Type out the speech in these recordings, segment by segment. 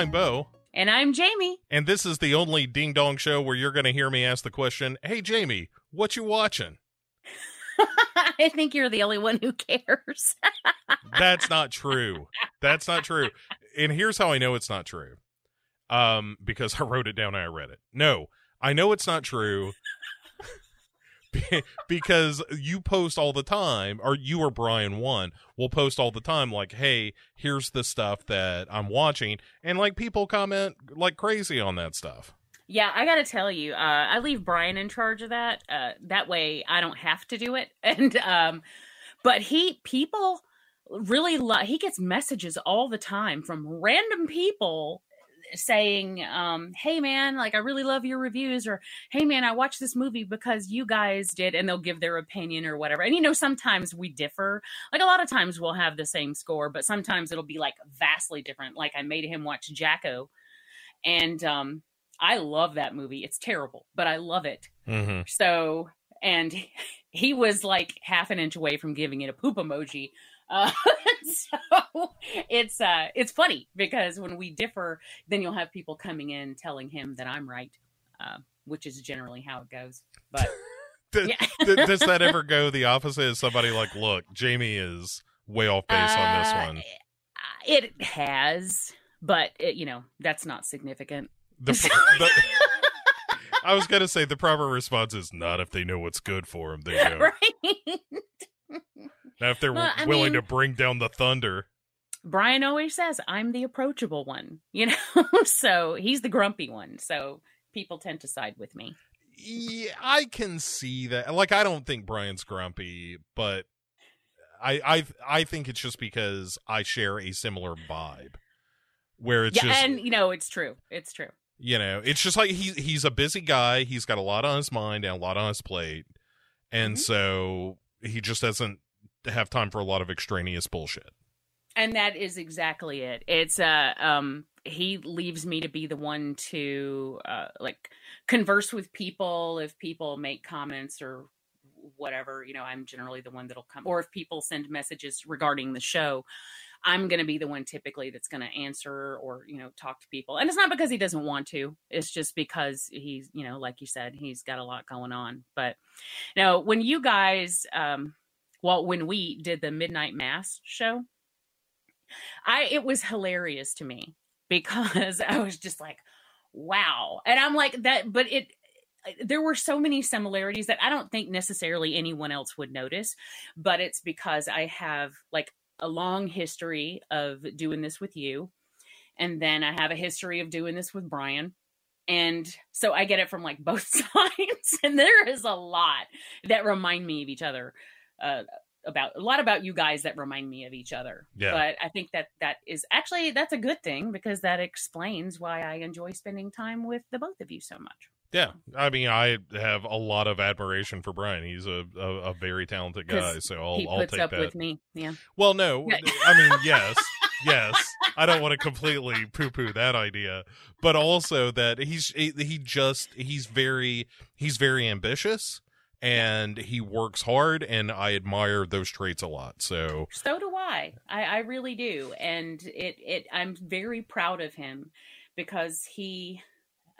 I'm Bo. And I'm Jamie. And this is the only ding dong show where you're going to hear me ask the question, Hey, Jamie, what you watching? I think you're the only one who cares. That's not true. That's not true. And here's how I know it's not true. Um, because I wrote it down and I read it. No, I know it's not true because you post all the time, or you or Brian one will post all the time, like, "Hey, here's the stuff that I'm watching," and like people comment like crazy on that stuff. Yeah, I got to tell you, uh, I leave Brian in charge of that. Uh, that way, I don't have to do it. And um, but he people really lo- he gets messages all the time from random people saying, um, "Hey man, like I really love your reviews," or "Hey man, I watched this movie because you guys did," and they'll give their opinion or whatever. And you know, sometimes we differ. Like a lot of times we'll have the same score, but sometimes it'll be like vastly different. Like I made him watch Jacko, and um, I love that movie. It's terrible, but I love it. Mm-hmm. So, and he was like half an inch away from giving it a poop emoji uh, so it's uh, it's funny because when we differ, then you'll have people coming in telling him that I'm right, uh, which is generally how it goes. But does, yeah. does that ever go the opposite? Is somebody like, look, Jamie is way off base on this Uh, one? It has, but it, you know that's not significant. The, the, I was gonna say the proper response is not if they know what's good for them. They right? Now, if they're Well, willing mean- to bring down the thunder. Brian always says I'm the approachable one, you know. so he's the grumpy one. So people tend to side with me. Yeah, I can see that. Like, I don't think Brian's grumpy, but I I I think it's just because I share a similar vibe, where it's yeah, just and you know it's true. It's true. you know, it's just like he's he's a busy guy. He's got a lot on his mind and a lot on his plate, and Mhm. so he just doesn't have time for a lot of extraneous bullshit. and that is exactly it. It's uh um he leaves me to be the one to uh like converse with people if people make comments or whatever you know i'm generally the one that'll come or if people send messages regarding the show i'm going to be the one typically that's going to answer or you know talk to people. And it's not because he doesn't want to it's just because he's you know like you said he's got a lot going on. But you know when you guys um well when we did the midnight mass show I it was hilarious to me because I was just like, wow. And I'm like that but it there were so many similarities that I don't think necessarily anyone else would notice, but it's because I have like a long history of doing this with you and then I have a history of doing this with Brian. And so I get it from like both sides and there is a lot that remind me of each other. Uh, about a lot about you guys that remind me of each other. Yeah. But I think that that is actually that's a good thing because that explains why I enjoy spending time with the both of you so much. Yeah, I mean, I have a lot of admiration for Brian. He's a a, a very talented guy, so I'll he I'll puts take up that. with me. Yeah. Well, no, I mean, yes, yes. I don't want to completely poo-poo that idea, but also that he's he, he just he's very he's very ambitious and he works hard, and I admire those traits a lot. So So do I. I, I really do. And it, it I'm very proud of him because he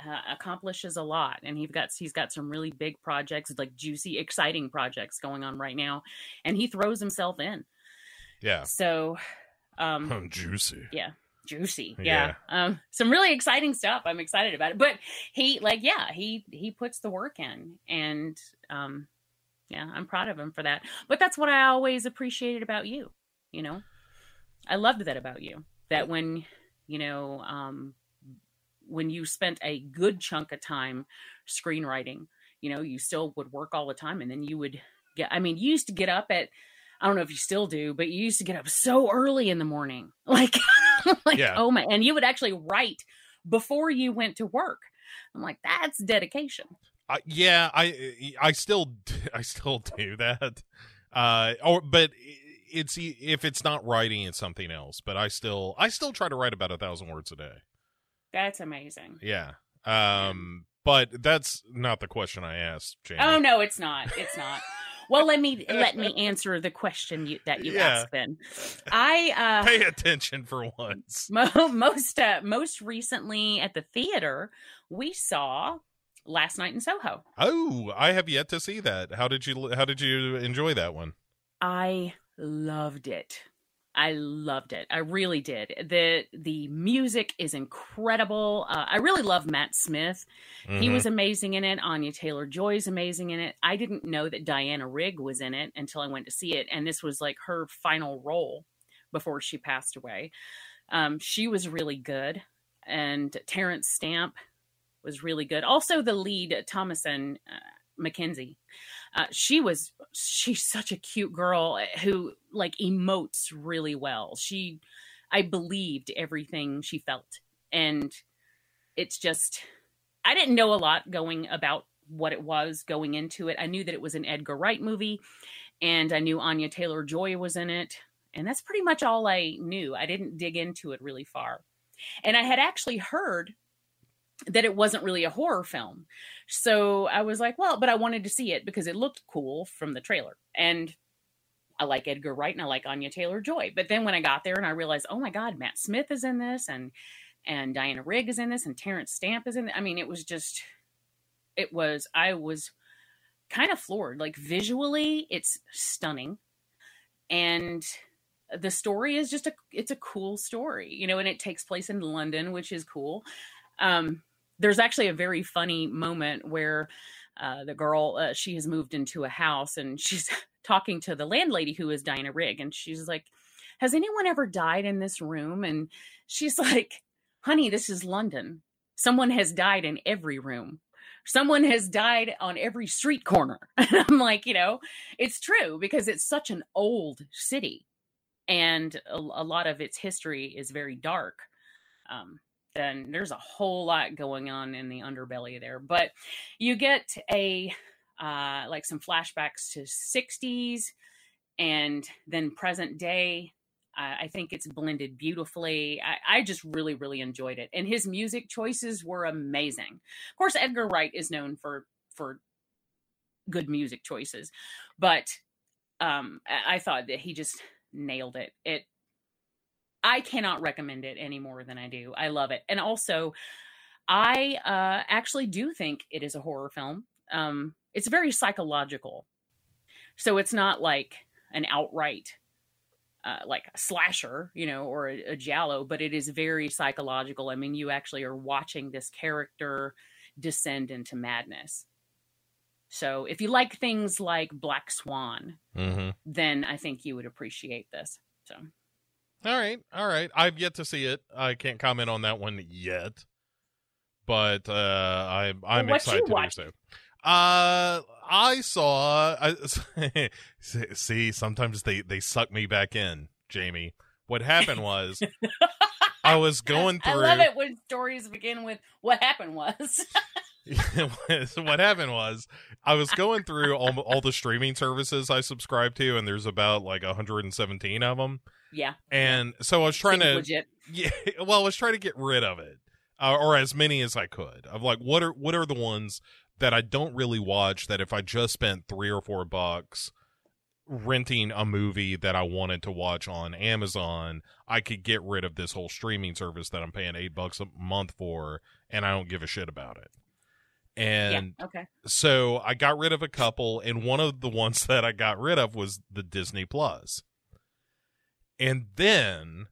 uh, accomplishes a lot and he's got he's got some really big projects like juicy exciting projects going on right now and he throws himself in yeah, so um I'm juicy. Juicy. Yeah. yeah, um some really exciting stuff. I'm excited about it. But he like yeah he he puts the work in and um yeah i'm proud of him for that. But that's what i always appreciated about you you know? I loved that about you that when you know um when you spent a good chunk of time screenwriting you know you still would work all the time and then you would get i mean you used to get up at I don't know if you still do, but you used to get up so early in the morning. Like, like Yeah. oh my, and you would actually write before you went to work. I'm like, that's dedication. I, yeah, I I still I still do that. Uh, or but it's if it's not writing, it's something else. But I still I still try to write about a thousand words a day. That's amazing. Yeah. Um, but that's not the question I asked, Jamie. Oh no, it's not. It's not. well, let me let me answer the question you, that you Yeah. asked. Then, I uh, Pay attention for once. Mo- most uh, most recently at the theater, we saw Last Night in Soho. Oh, I have yet to see that. How did you how did you enjoy that one? I loved it. I loved it. I really did. the The music is incredible. Uh, I really love Matt Smith. He Mhm. was amazing in it. Anya Taylor Joy is amazing in it. I didn't know that Diana Rigg was in it until I went to see it, and this was like her final role before she passed away. Um, she was really good, and Terence Stamp was really good. Also, the lead Thomasin uh, McKenzie, uh, she was she's such a cute girl who like emotes really well. She, I believed everything she felt, and it's just I didn't know a lot going about what it was going into it. I knew that it was an Edgar Wright movie, and I knew Anya Taylor Joy was in it, and that's pretty much all I knew. I didn't dig into it really far, and I had actually heard that it wasn't really a horror film. So I was like, well, but I wanted to see it because it looked cool from the trailer. And I like Edgar Wright and I like Anya Taylor Joy. But then when I got there and I realized, oh my God, Matt Smith is in this and and Diana Rigg is in this and Terence Stamp is in it. I mean, it was just it was I was kind of floored. Like visually, it's stunning. And the story is just a it's a cool story, you know, and it takes place in London, which is cool. Um there's actually a very funny moment where uh, the girl uh, she has moved into a house and she's talking to the landlady who is Diana Rigg and she's like has anyone ever died in this room? And she's like honey this is London. Someone has died in every room. Someone has died on every street corner. And I'm like you know it's true because it's such an old city and a, a lot of its history is very dark um, there's a whole lot going on in the underbelly there. But you get a uh, like some flashbacks to 60s and then present day. Uh, I think it's blended beautifully. I, I just really, really enjoyed it, and his music choices were amazing. Of course, Edgar Wright is known for for good music choices, but um, I, I thought that he just nailed it. It I cannot recommend it any more than I do. I love it. And also, I uh, actually do think it is a horror film. Um, it's very psychological. So it's not like an outright, uh, like a slasher, you know, or a, a giallo, but it is very psychological. I mean, you actually are watching this character descend into madness. So if you like things like Black Swan, Mhm. then I think you would appreciate this. So. All right, all right. I've yet to see it. I can't comment on that one yet, but uh, I, I'm excited to do so. Uh, I saw. I, see, sometimes they they suck me back in, Jamie. What happened was, I was going through. I love it when stories begin with what happened was. so what happened was I was going through all, all the streaming services I subscribe to, and there's about like 117 of them. Yeah. And so I was trying seems to legit. yeah, well, I was trying to get rid of it, uh, or as many as I could. Of like, what are what are the ones that I don't really watch? That if I just spent three or four bucks renting a movie that I wanted to watch on Amazon, I could get rid of this whole streaming service that I'm paying eight bucks a month for, and I don't give a shit about it. And yeah. Okay. so I got rid of a couple, and one of the ones that I got rid of was the Disney Plus. And then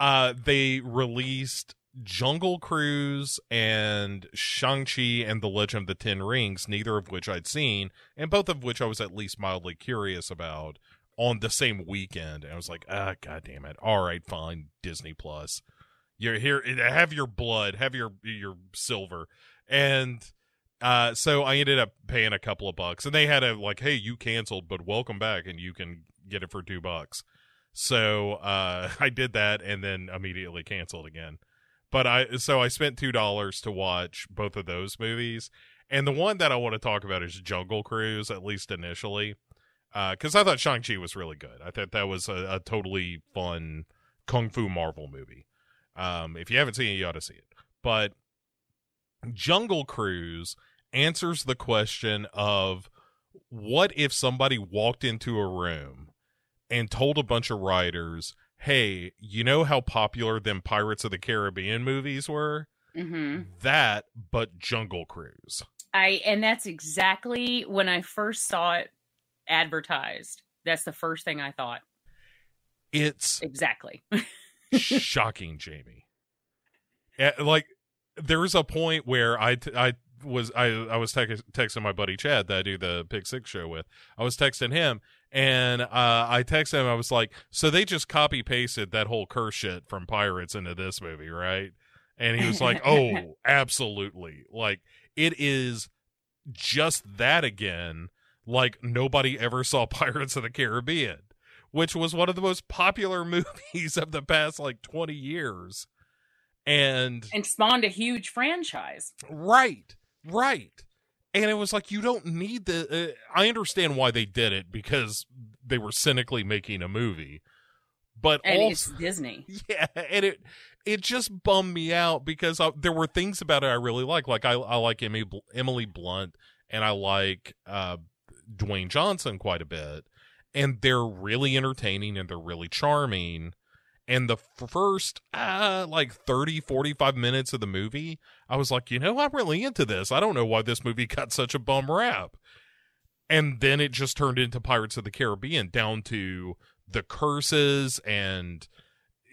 uh they released Jungle Cruise and Shang-Chi and the Legend of the Ten Rings, neither of which I'd seen, and both of which I was at least mildly curious about on the same weekend. And I was like, ah, god damn it. All right, fine, Disney Plus. You're here have your blood, have your your silver. And uh so I ended up paying a couple of bucks. And they had a like, hey, you canceled, but welcome back and you can get it for two bucks. So uh, I did that and then immediately canceled again. But I so I spent two dollars to watch both of those movies, and the one that I want to talk about is Jungle Cruise, at least initially, because I thought Shang Chi was really good. I thought that was a, a totally fun kung fu Marvel movie. Um, if you haven't seen it, you ought to see it. But Jungle Cruise answers the question of what if somebody walked into a room and told a bunch of writers, "Hey, you know how popular them Pirates of the Caribbean movies were? hmm That, but Jungle Cruise." I and that's exactly when I first saw it advertised. That's the first thing I thought. It's Exactly. shocking, Jamie. Like there was a point where I t- I was I I was tex- texting my buddy Chad that I do the Pick Six show with. I was texting him and uh, I texted him. I was like, "So they just copy pasted that whole curse shit from Pirates into this movie, right?" And he was like, "Oh, absolutely! Like it is just that again. Like nobody ever saw Pirates of the Caribbean." Which was one of the most popular movies of the past like 20 years. And and spawned a huge franchise. Right, right. And it was like you don't need the. Uh, I understand why they did it because they were cynically making a movie, but And also, it's Disney. yeah, and it it just bummed me out because I, there were things about it I really like. Like I I like Emily Emily Blunt and I like uh, Dwayne Johnson quite a bit, and they're really entertaining and they're really charming and the first uh like 30 45 minutes of the movie i was like you know i'm really into this. I don't know why this movie got such a bum rap. And then it just turned into pirates of the caribbean down to the curses and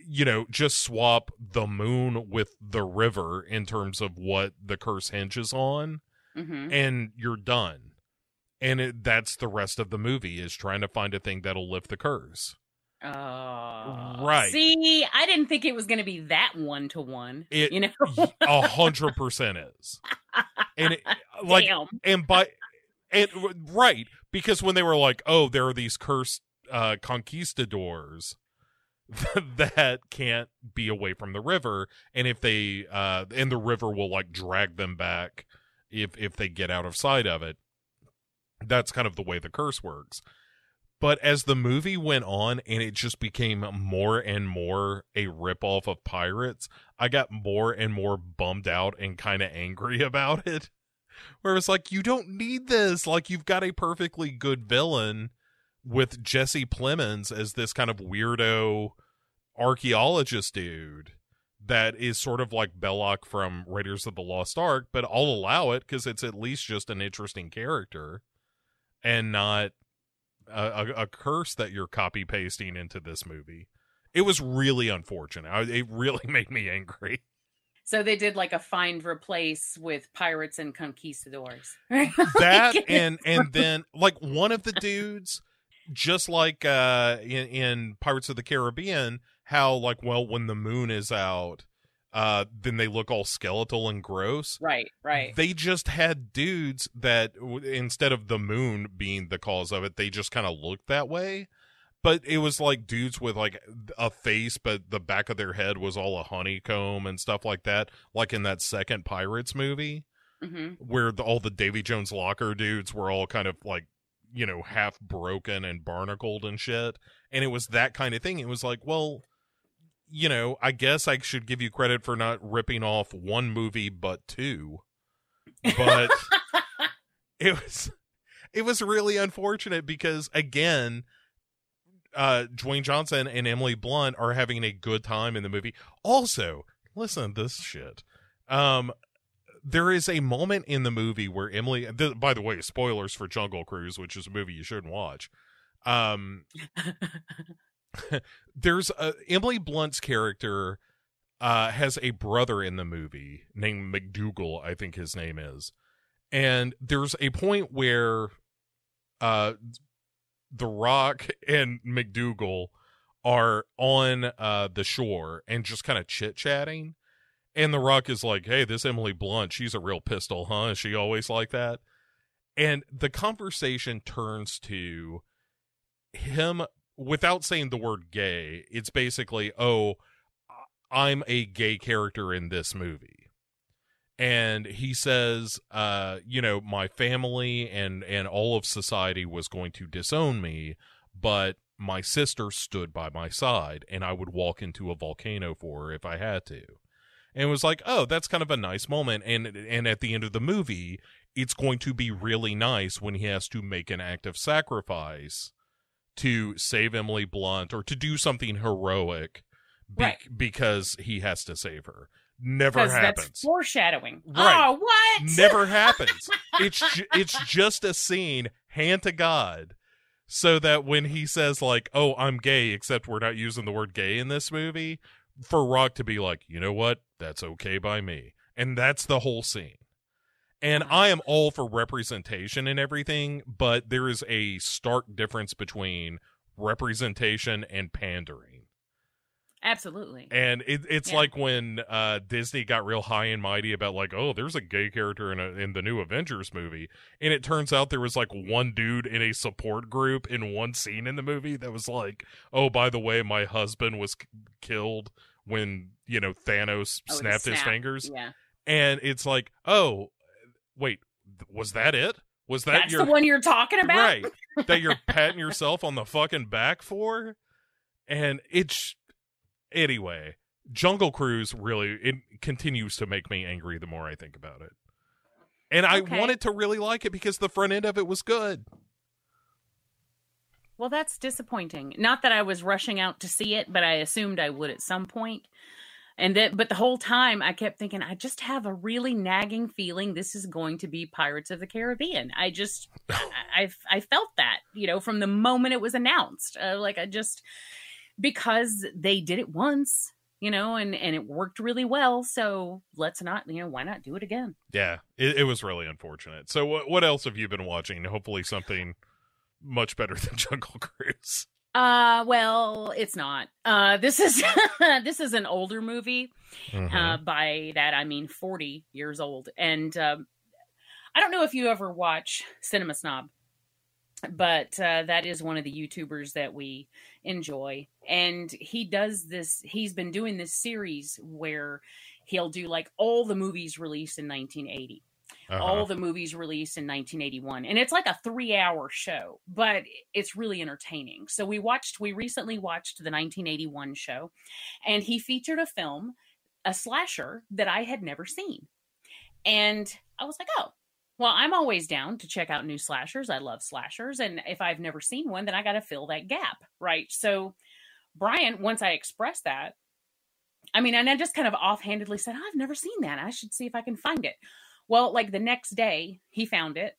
you know just swap the moon with the river in terms of what the curse hinges on hmm and you're done. And it, that's the rest of the movie is trying to find a thing that'll lift the curse Oh, Right. See, I didn't think it was going to be that one to one. It- You know, a hundred percent is and it, like damn. and by and right because when they were like oh there are these cursed uh conquistadors that can't be away from the river and if they uh and the river will like drag them back if if they get out of sight of it that's kind of the way the curse works but as the movie went on and it just became more and more a ripoff of pirates i got more and more bummed out and kind of angry about it. Where it's like you don't need this. Like you've got a perfectly good villain with jesse plemons as this kind of weirdo archaeologist dude that is sort of like Belloq from raiders of the lost ark but i'll allow it because it's at least just an interesting character and not a, a, a curse that you're copy pasting into this movie. It was really unfortunate. I, it really made me angry. So they did like a find replace with pirates and conquistadors. that and and then like one of the dudes just like uh in, in pirates of the caribbean how like well when the moon is out uh then they look all skeletal and gross right, right. they just had dudes that w- instead of the moon being the cause of it they just kind of looked that way but it was like dudes with like a face but the back of their head was all a honeycomb and stuff like that like in that second pirates movie hmm where the, all the Davy Jones locker dudes were all kind of like, you know, half broken and barnacled and shit. And it was that kind of thing. It was like, well, you know, I guess I should give you credit for not ripping off one movie but two. But it was it was really unfortunate because again, uh Dwayne Johnson and Emily Blunt are having a good time in the movie. Also, listen to this shit. Um there is a moment in the movie where Emily th- by the way, spoilers for Jungle Cruise, which is a movie you shouldn't watch. Um there's a Emily Blunt's character uh has a brother in the movie named McDougal, I think his name is. And there's a point where uh The Rock and McDougal are on uh the shore and just kind of chit-chatting. And The Rock is like, "Hey, this Emily Blunt, she's a real pistol, huh? Is she always like that?" And the conversation turns to him without saying the word gay. It's basically, "Oh, I'm a gay character in this movie." And he says, uh, you know, my family and and all of society was going to disown me, but my sister stood by my side and I would walk into a volcano for her if I had to. and was like, "Oh, that's kind of a nice moment." And and at the end of the movie, it's going to be really nice when he has to make an act of sacrifice to save Emily Blunt or to do something heroic be- Right. because he has to save her. Never happens. that's foreshadowing. Right. Oh, what? Never happens. It's ju- it's just a scene, hand to God, so that when he says like, "Oh, I'm gay," except we're not using the word gay in this movie, for Rock to be like, "You know what? That's okay by me," and that's the whole scene. And I am all for representation and everything, but there is a stark difference between representation and pandering. Absolutely. And it, it's Yeah. like when uh, Disney got real high and mighty about like, oh, there's a gay character in a, in the new Avengers movie, and it turns out there was like one dude in a support group in one scene in the movie that was like, oh, by the way, my husband was k- killed when you know Thanos Oh, snapped his snap. fingers, Yeah. and it's like, oh, wait, was that it? Was that That's your the one you're talking about? right that you're patting yourself on the fucking back for and it's anyway jungle cruise really it continues to make me angry the more i think about it and i Okay. wanted to really like it because the front end of it was good Well, that's disappointing. Not that I was rushing out to see it, but I assumed I would at some point. And that, but the whole time I kept thinking, I just have a really nagging feeling this is going to be Pirates of the Caribbean. I just, I, I, I felt that, you know, from the moment it was announced. Uh, like I just, because they did it once, you know, and and it worked really well. So let's not, you know, why not do it again? yeah it, it was really unfortunate so what, what else have you been watching hopefully something much better than jungle cruise Uh, well, it's not. Uh, this is this is an older movie. Mm-hmm. Uh, by that I mean 40 years old. And um, I don't know if you ever watch Cinema Snob, but uh, that is one of the YouTubers that we enjoy. And he does this, he's been doing this series where he'll do like all the movies released in 1980 Uh-huh. all the movies released in 1981 and it's like a three hour show but it's really entertaining. So we watched we recently watched the 1981 show and he featured a film a slasher that i had never seen. And i was like oh well i'm always down to check out new slashers. I love slashers and if i've never seen one then i got to fill that gap right? So brian once i expressed that i mean and i just kind of offhandedly said i've never seen that. I should see if i can find it well, like the next day, he found it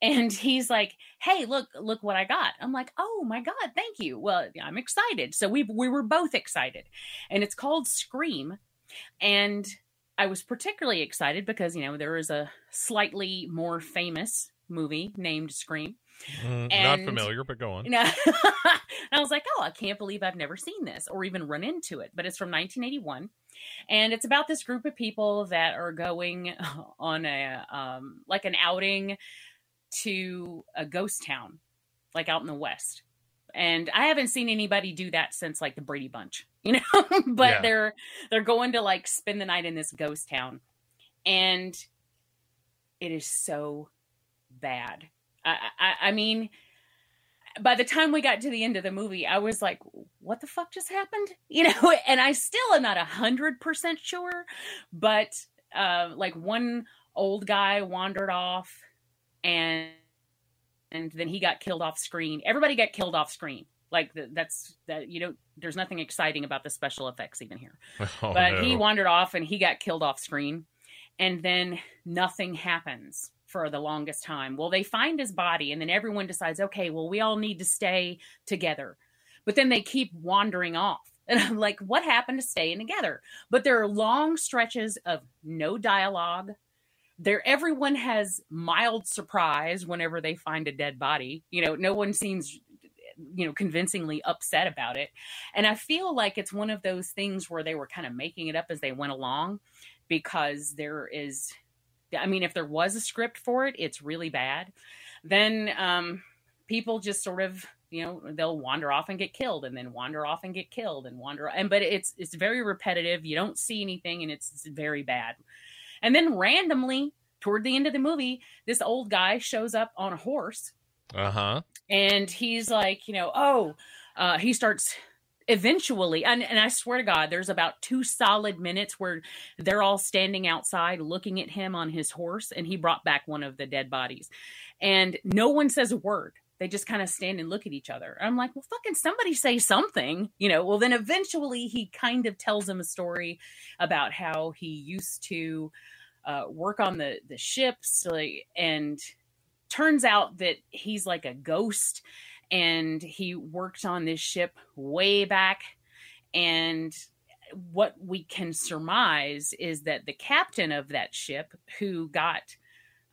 and he's like, "Hey, look, look what I got." I'm like, "Oh my god, thank you." Well, I'm excited. So we we were both excited. And it's called Scream. And I was particularly excited because, you know, there is a slightly more famous movie named Scream. Mm, not familiar but go on You know, and I was like, oh, I can't believe I've never seen this or even run into it. But it's from 1981, and it's about this group of people that are going on a um, like an outing to a ghost town, like out in the west. And I haven't seen anybody do that since like the Brady Bunch, you know. but Yeah. they're they're going to like spend the night in this ghost town, and it is so bad. I, I, I mean, by the time we got to the end of the movie, I was like, "What the fuck just happened?" You know, and I still am not a hundred percent sure, but uh, like one old guy wandered off, and and then he got killed off screen. Everybody got killed off screen. Like the, that's that you know, there's nothing exciting about the special effects even here Oh, but he wandered off and he got killed off screen and then nothing happens for the longest time. Well they find his body and then everyone decides okay well we all need to stay together. But then they keep wandering off. And i'm like what happened to staying together? But there are long stretches of no dialogue. There everyone has mild surprise whenever they find a dead body. You know no one seems you know convincingly upset about it. And i feel like it's one of those things where they were kind of making it up as they went along because there is i mean if there was a script for it it's really bad. Then um people just sort of you know they'll wander off and get killed and then wander off and get killed and wander and but it's it's very repetitive. You don't see anything and it's, it's very bad. And then randomly toward the end of the movie this old guy shows up on a horse uh-huh. and he's like, you know, oh, uh, he starts eventually and, and i swear to god there's about two solid minutes where they're all standing outside looking at him on his horse and he brought back one of the dead bodies. And no one says a word. They just kind of stand and look at each other. I'm like well fucking somebody say something you know? Well then eventually he kind of tells him a story about how he used to uh, work on the the ships like, and turns out that he's like a ghost and he worked on this ship way back. And what we can surmise is that the captain of that ship who got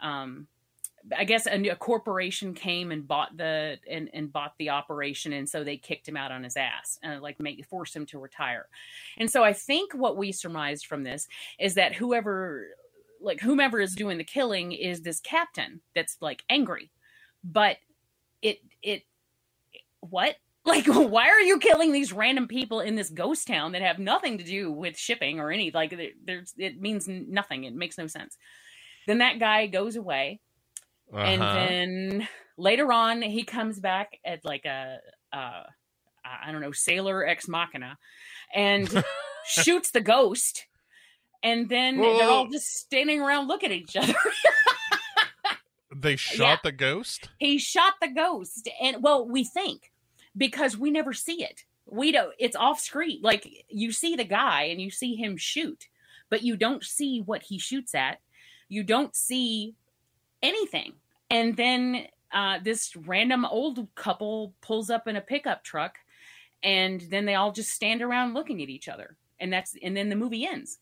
um I guess a, a, corporation came and bought the and, and bought the operation, and so they kicked him out on his ass and like make forced him to retire. And so I think what we surmised from this is that whoever like whomever is doing the killing is this captain that's like angry, but it it what? Like, why are you killing these random people in this ghost town that have nothing to do with shipping or any? Like, there's it means nothing. It makes no sense. Then that guy goes away, uh-huh. and then later on he comes back at like a, uh, I don't know, sailor ex machina, and shoots the ghost, and then Whoa. they're all just standing around looking at each other. they shot yeah. the ghost. He shot the ghost, and well, we think because we never see it. We don't, it's off screen. Like you see the guy and you see him shoot, but you don't see what he shoots at. You don't see anything. And then uh, this random old couple pulls up in a pickup truck and then they all just stand around looking at each other. And that's, and then the movie ends.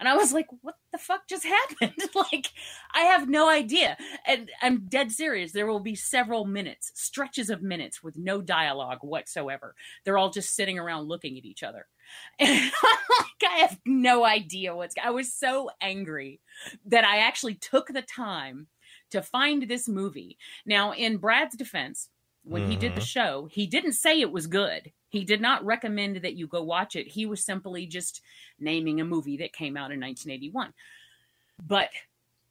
And I was like, what the fuck just happened? like, I have no idea. And I'm dead serious. There will be several minutes, stretches of minutes with no dialogue whatsoever. They're all just sitting around looking at each other. And like, I have no idea what's. I was so angry that I actually took the time to find this movie. Now, in Brad's defense, when mm-hmm. he did the mm-hmm. show, he didn't say it was good. He did not recommend that you go watch it. He was simply just naming a movie that came out in 1981. But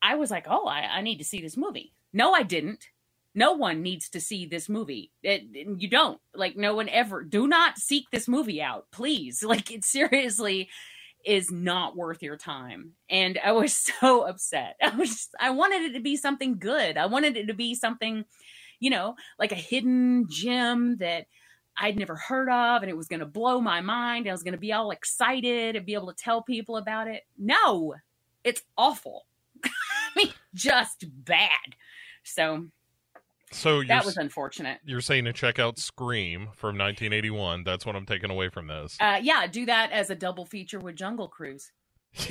I was like, oh, I, I need to see this movie. No, I didn't. No one needs to see this movie. It, you don't. Like, no one ever. Do not seek this movie out, please. Like, it seriously is not worth your time. And I was so upset. I was, I wanted it to be something good. I wanted it to be something, you know, like a hidden gem that I'd never heard of and it was going to blow my mind. I was going to be all excited and be able to tell people about it. No, it's awful. I mean, just bad. So, so that was unfortunate. You're saying to check out Scream from 1981. That's what I'm taking away from this. Uh, yeah, do that as a double feature with Jungle Cruise.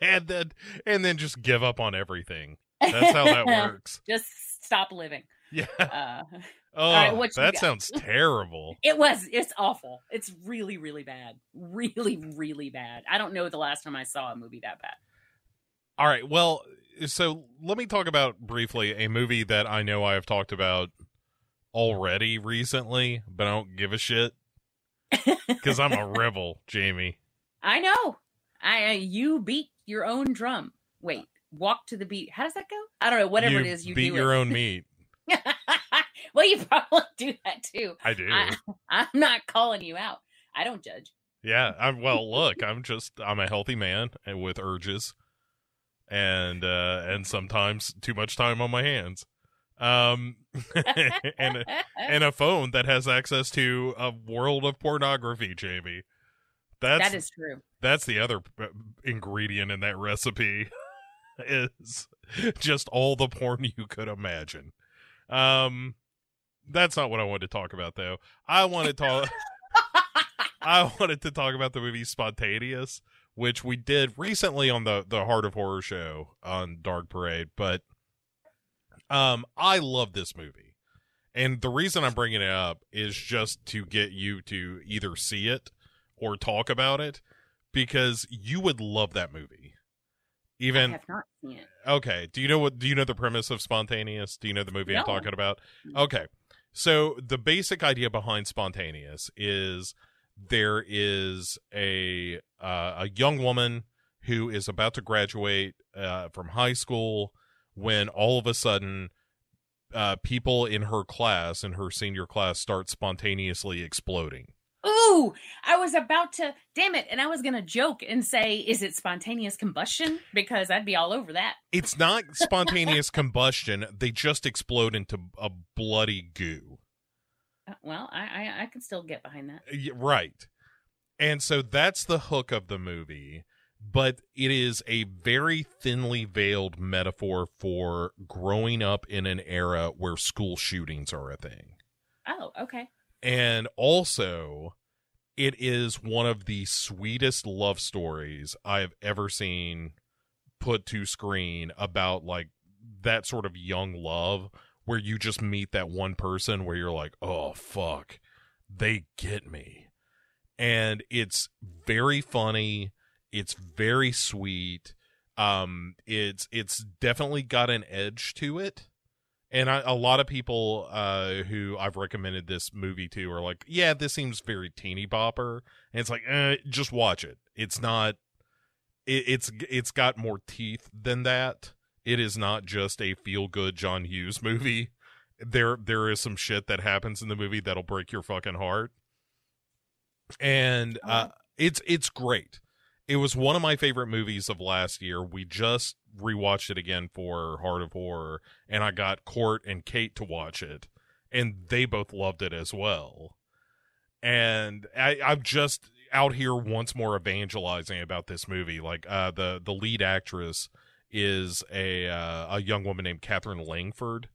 and then and then just give up on everything. That's how that works. just stop living. Yeah. Uh, Oh, right, that sounds terrible. It was. It's awful. It's really, really bad. Really, really bad. I don't know the last time I saw a movie that bad. All right. Well, so let me talk about briefly a movie that I know I have talked about already recently, but I don't give a shit because I'm a rebel, Jamie. I know. I you beat your own drum. Wait, walk to the beat. How does that go? I don't know. Whatever you it is, you beat your it. own meat. well, you probably do that too. I do. I, I'm not calling you out. I don't judge. Yeah, I'm well. Look, I'm just I'm a healthy man with urges, and uh and sometimes too much time on my hands, um, and and a phone that has access to a world of pornography, Jamie. That's that is true. That's the other uh, ingredient in that recipe is just all the porn you could imagine. Um, that's not what I wanted to talk about, though. I wanted to talk. I wanted to talk about the movie Spontaneous, which we did recently on the the Heart of Horror show on Dark Parade. But um, I love this movie, and the reason I'm bringing it up is just to get you to either see it or talk about it because you would love that movie. Even I have not seen it. Okay. Do you know what? Do you know the premise of Spontaneous? Do you know the movie no. I'm talking about? Okay. So the basic idea behind Spontaneous is there is a uh, a young woman who is about to graduate uh, from high school when all of a sudden uh, people in her class in her senior class start spontaneously exploding Ooh, I was about to, damn it. And I was going to joke and say, is it spontaneous combustion? Because I'd be all over that. It's not spontaneous combustion. They just explode into a bloody goo. Uh, well, I, I, I can still get behind that. Right. And so that's the hook of the movie, but it is a very thinly veiled metaphor for growing up in an era where school shootings are a thing. Oh, okay. And also, it is one of the sweetest love stories I've ever seen put to screen about like that sort of young love where you just meet that one person where you're like, oh, fuck, they get me. And it's very funny. It's very sweet. Um, it's it's definitely got an edge to it and I, a lot of people uh, who I've recommended this movie to are like, "Yeah, this seems very teeny bopper," and it's like, eh, just watch it. It's not. It, it's it's got more teeth than that. It is not just a feel good John Hughes movie. There there is some shit that happens in the movie that'll break your fucking heart, and uh, it's it's great. It was one of my favorite movies of last year. We just rewatched it again for Heart of Horror, and I got Court and Kate to watch it, and they both loved it as well. And I, I'm just out here once more evangelizing about this movie. Like uh, the the lead actress is a uh, a young woman named Katherine Langford,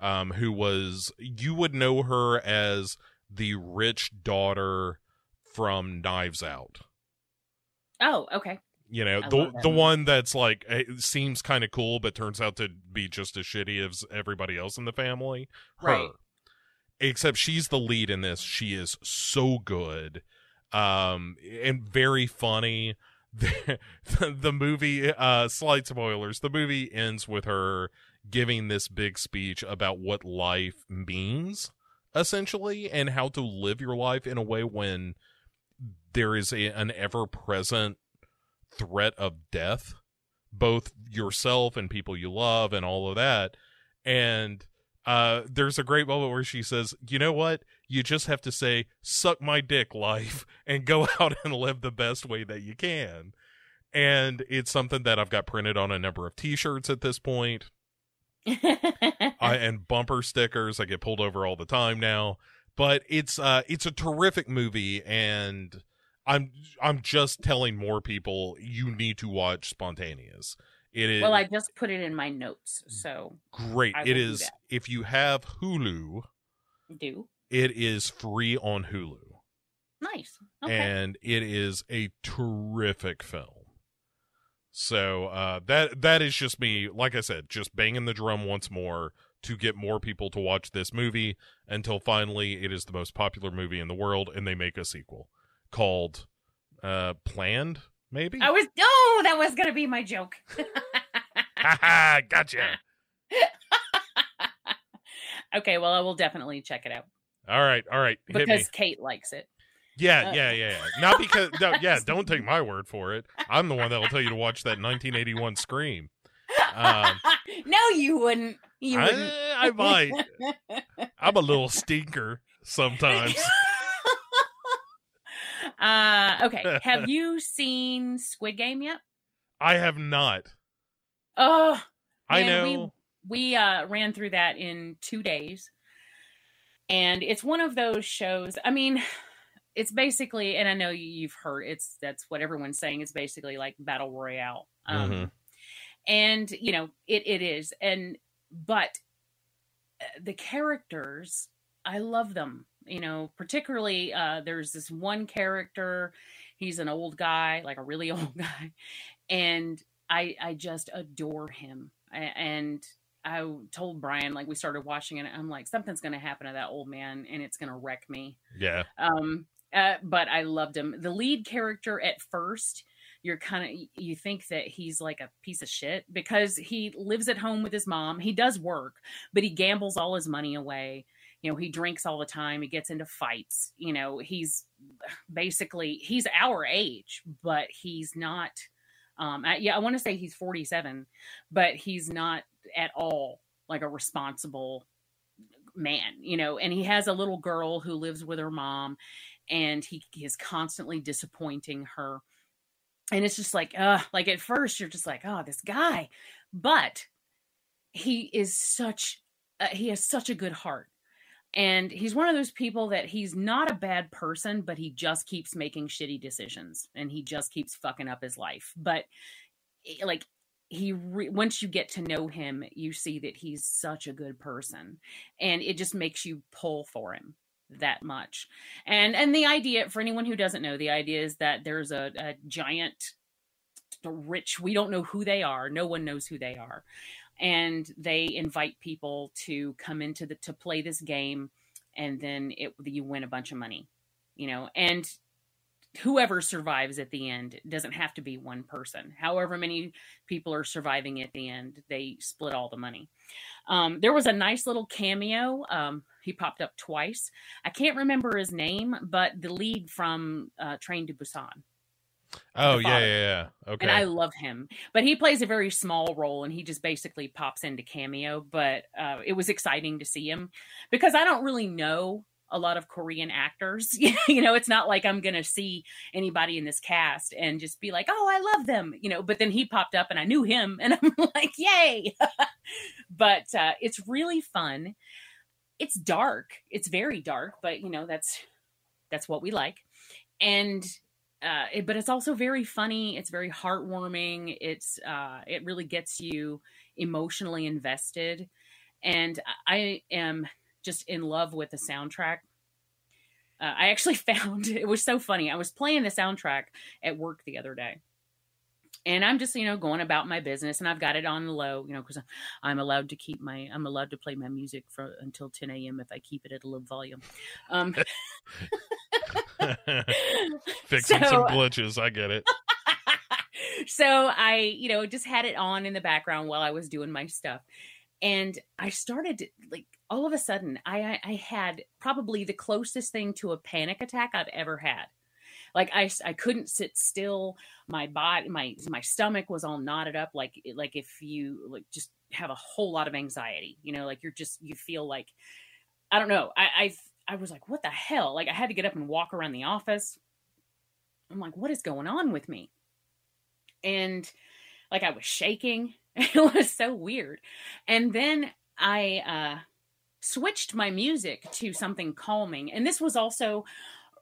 um, who was you would know her as the rich daughter from Knives Out Oh, okay. you know I the the one that's like eh, seems kind of cool but turns out to be just as shitty as everybody else in the family? Her. Right. except she's the lead in this. She is so good um and very funny. The, the movie uh slight spoilers. The movie ends with her giving this big speech about what life means essentially and how to live your life in a way when there is a, an ever-present threat of death both yourself and people you love and all of that and uh there's a great moment where she says you know what you just have to say suck my dick life and go out and live the best way that you can and it's something that i've got printed on a number of t-shirts at this point I, and bumper stickers. I get pulled over all the time now. But it's uh it's a terrific movie and I'm I'm just telling more people you need to watch Spontaneous. It is well, I just put it in my notes, so great. It is if you have Hulu, do it is free on Hulu. nice. Okay. and it is a terrific film. So uh, that that is just me, like I said, just banging the drum once more to get more people to watch this movie until finally it is the most popular movie in the world, and they make a sequel called uh, Planned, maybe. I was oh, that was gonna be my joke. Ha ha! Gotcha. okay, well, I will definitely check it out All right, all right. Because Kate likes it. Yeah, uh, yeah, yeah, yeah. Not because. No, yeah, don't take my word for it. I'm the one that will tell you to watch that 1981 Scream. Um, no, you wouldn't. You wouldn't. I, I might. I'm a little stinker sometimes. Uh, okay. Have you seen Squid Game yet? I have not. Oh, I Man, we- know. we uh ran through that in two days and it's one of those shows i mean it's basically and i know you- you've heard it's that's what everyone's saying it's basically like battle royale um Mhm. and you know it it is and but uh, the characters i love them you know particularly uh there's this one character he's an old guy like a really old guy and i i just adore him A- and i told brian like we started watching it i'm like something's gonna happen to that old man and it's gonna wreck me Yeah. um uh, but i loved him the lead character at first you're kind of you think that he's like a piece of shit because he lives at home with his mom he does work but he gambles all his money away you know he drinks all the time he gets into fights you know he's basically he's our age but he's not um yeah i want to say he's 47 but he's not at all like a responsible man you know and he has a little girl who lives with her mom and he, he is constantly disappointing her. And it's just like uh like at first you're just like oh this guy but he is such uh, he has such a good heart and he's one of those people that he's not a bad person but he just keeps making shitty decisions and he just keeps fucking up his life. But eh, like he re- once you get to know him you see that he's such a good person and it just makes you pull for him that much. And and the idea for anyone who doesn't know the idea is that there's a, a giant rich we don't know who they are. No one knows who they are and they invite people to come into the to play this game and then it you win a bunch of money you know and whoever survives at the end doesn't have to be one person. However many people are surviving at the end they split all the money. Um, there was a nice little cameo um, he popped up twice. I can't remember his name but the lead from uh, train to busan Oh yeah, yeah, yeah. Okay. and I love him. But he plays a very small role, and he just basically pops into cameo. But uh, it was exciting to see him because I don't really know a lot of Korean actors. you know, it's not like I'm gonna see anybody in this cast and just be like, "Oh, I love them," you know. But then he popped up, and I knew him, and I'm like, "Yay!" but uh, it's really fun. It's dark. It's very dark, but you know that's that's what we like. And uh, it, but it's also very funny. It's very heartwarming. It's uh, it really gets you emotionally invested, and I am just in love with the soundtrack. Uh, I actually found it was so funny. I was playing the soundtrack at work the other day, and I'm just you know going about my business, and I've got it on low, you know, because I'm allowed to keep my I'm allowed to play my music for until 10 a.m. if I keep it at a low volume. Um, Fixing so, some glitches, I get it. so I, you know, just had it on in the background while I was doing my stuff. And I started to, like all of a sudden I I had probably the closest thing to a panic attack I've ever had. Like I, I couldn't sit still. My body, my my stomach was all knotted up. Like like if you like just have a whole lot of anxiety, you know, like you're just you feel like I don't know. I I I was like, what the hell? Like I had to get up and walk around the office. I'm like, what is going on with me? And like I was shaking. It was so weird. And then I uh switched my music to something calming. And this was also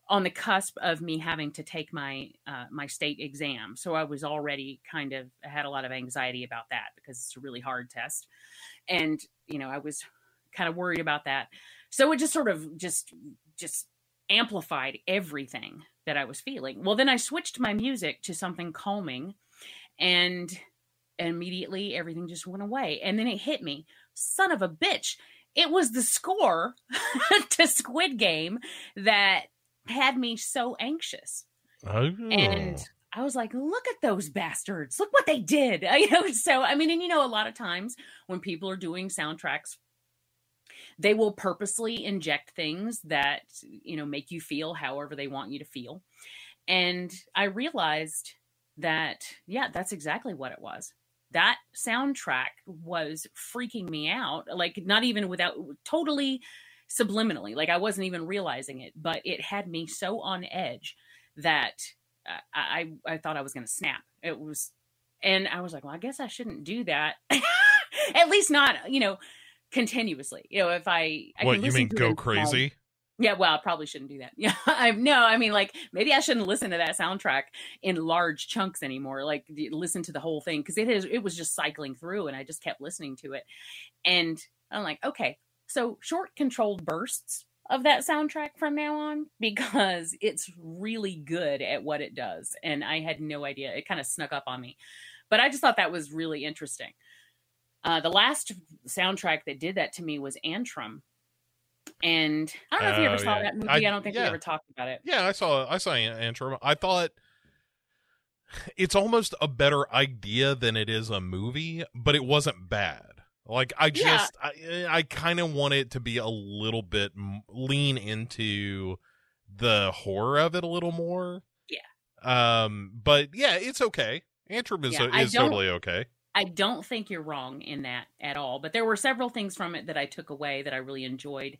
on the cusp of me having to take my uh, my state exam, so I was already kind of had a lot of anxiety about that because it's a really hard test, and you know I was kind of worried about that. So it just sort of just just amplified everything that I was feeling. Well, then I switched my music to something calming, and immediately everything just went away. And then it hit me, son of a bitch. It was the score to Squid Game that had me so anxious. Oh. And I was like, look at those bastards. Look what they did. You know, so I mean, and you know, a lot of times when people are doing soundtracks, they will purposely inject things that, you know, make you feel however they want you to feel. And I realized that, yeah, that's exactly what it was. That soundtrack was freaking me out. Like, not even without totally subliminally like i wasn't even realizing it but it had me so on edge that uh, i i thought i was going to snap it was and i was like well i guess i shouldn't do that at least not you know continuously you know if i, I what you mean go crazy yeah, well, I probably shouldn't do that. Yeah, I no, I mean, like maybe I shouldn't listen to that soundtrack in large chunks anymore. Like listen to the whole thing because it is it was just cycling through, and I just kept listening to it, and I'm like, okay, so, short controlled bursts of that soundtrack from now on because it's really good at what it does. And I had no idea. It kind of snuck up on me. But I just thought that was really interesting. Uh, the last soundtrack that did that to me was Antrum. And I don't know if you ever oh, saw yeah. that movie. I, I don't think yeah. we ever talked about it. Yeah, I saw I saw Antrum. I thought it's almost a better idea than it is a movie, but it wasn't bad. Like I just yeah. I I kind of want it to be a little bit lean into the horror of it a little more. Yeah. Um but yeah, it's okay. Antrum is yeah, is totally okay. I don't think you're wrong in that at all, but there were several things from it that I took away that I really enjoyed.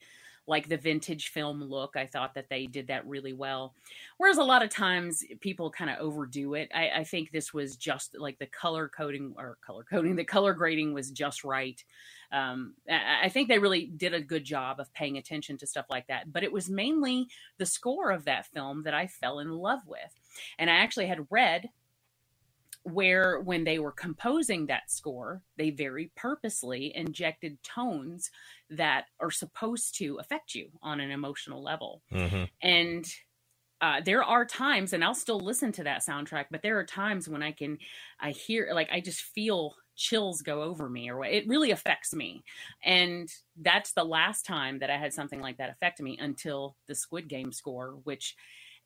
like the vintage film look. I thought that they did that really well. Whereas a lot of times people kind of overdo it. I, I think this was just like the color coding or color coding, the color grading was just right. Um, I, I think they really did a good job of paying attention to stuff like that. But it was mainly the score of that film that I fell in love with. And I actually had read where when they were composing that score, they very purposely injected tones that are supposed to affect you on an emotional level. Mm-hmm. And uh, there are times, and I'll still listen to that soundtrack, but there are times when I can, I hear, like, I just feel chills go over me, or it really affects me. And that's the last time that I had something like that affect me until the Squid Game score, which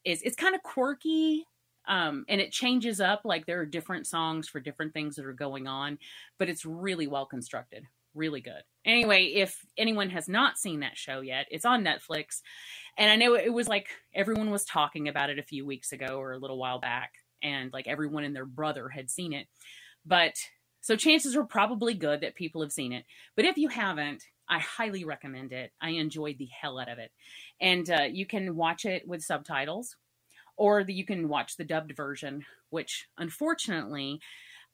is it's kind of quirky um, and it changes up like there are different songs for different things that are going on but it's really well constructed really good. Anyway if anyone has not seen that show yet it's on netflix and i know it was like everyone was talking about it a few weeks ago or a little while back and like everyone and their brother had seen it. But so chances are probably good that people have seen it. But if you haven't i highly recommend it. I enjoyed the hell out of it. And uh, you can watch it with subtitles or the, you can watch the dubbed version, which unfortunately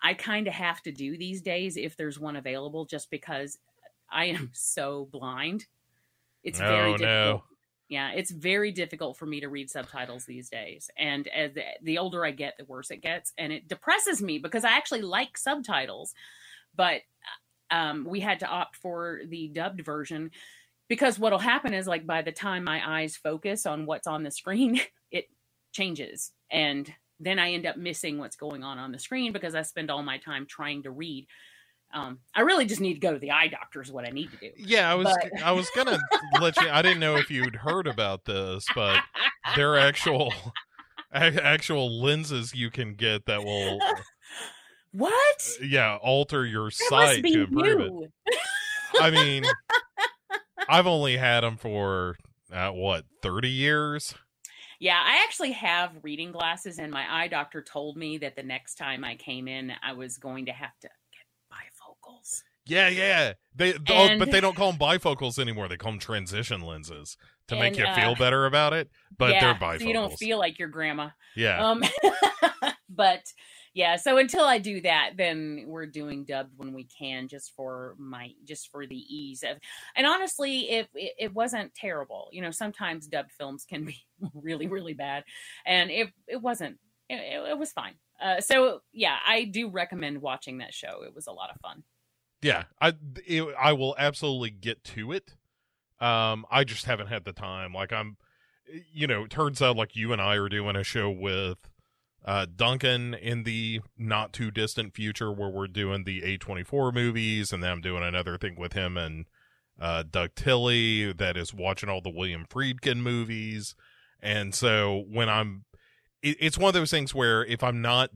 I kind of have to do these days if there's one available, just because I am so blind. It's very Oh, difficult. no. Yeah, it's very difficult for me to read subtitles these days. And as the, the older I get, the worse it gets. And it depresses me because I actually like subtitles. But um, we had to opt for the dubbed version because what'll happen is like by the time my eyes focus on what's on the screen, it changes. And then I end up missing what's going on on the screen because I spend all my time trying to read. Um, I really just need to go to the eye doctor is what I need to do. Yeah, I was But- I was gonna let you. I didn't know if you'd heard about this, but there are actual actual lenses you can get that will what? yeah alter your sight must be to improve it. you. I mean, I've only had them for uh, what thirty years. Yeah, I actually have reading glasses, and my eye doctor told me that the next time I came in, I was going to have to get bifocals. Yeah, yeah. They oh, but they don't call them bifocals anymore. They call them transition lenses to make you uh, feel better about it. But yeah, they're bifocals. so you don't feel like your grandma. yeah. Um, but yeah, so until I do that, then we're doing dubbed when we can, just for my, just for the ease of. And honestly, if it, it wasn't terrible, you know, sometimes dubbed films can be really, really bad, and it it wasn't. It, it, was fine. Uh, so yeah, I do recommend watching that show. It was a lot of fun. Yeah, I it, I will absolutely get to it. Um, I just haven't had the time. Like I'm, you know, turns out like you and I are doing a show with uh Duncan in the not too distant future where we're doing the A24 movies, and then I'm doing another thing with him and uh Doug Tilley that is watching all the William Friedkin movies, and so when I'm, it, it's one of those things where if I'm not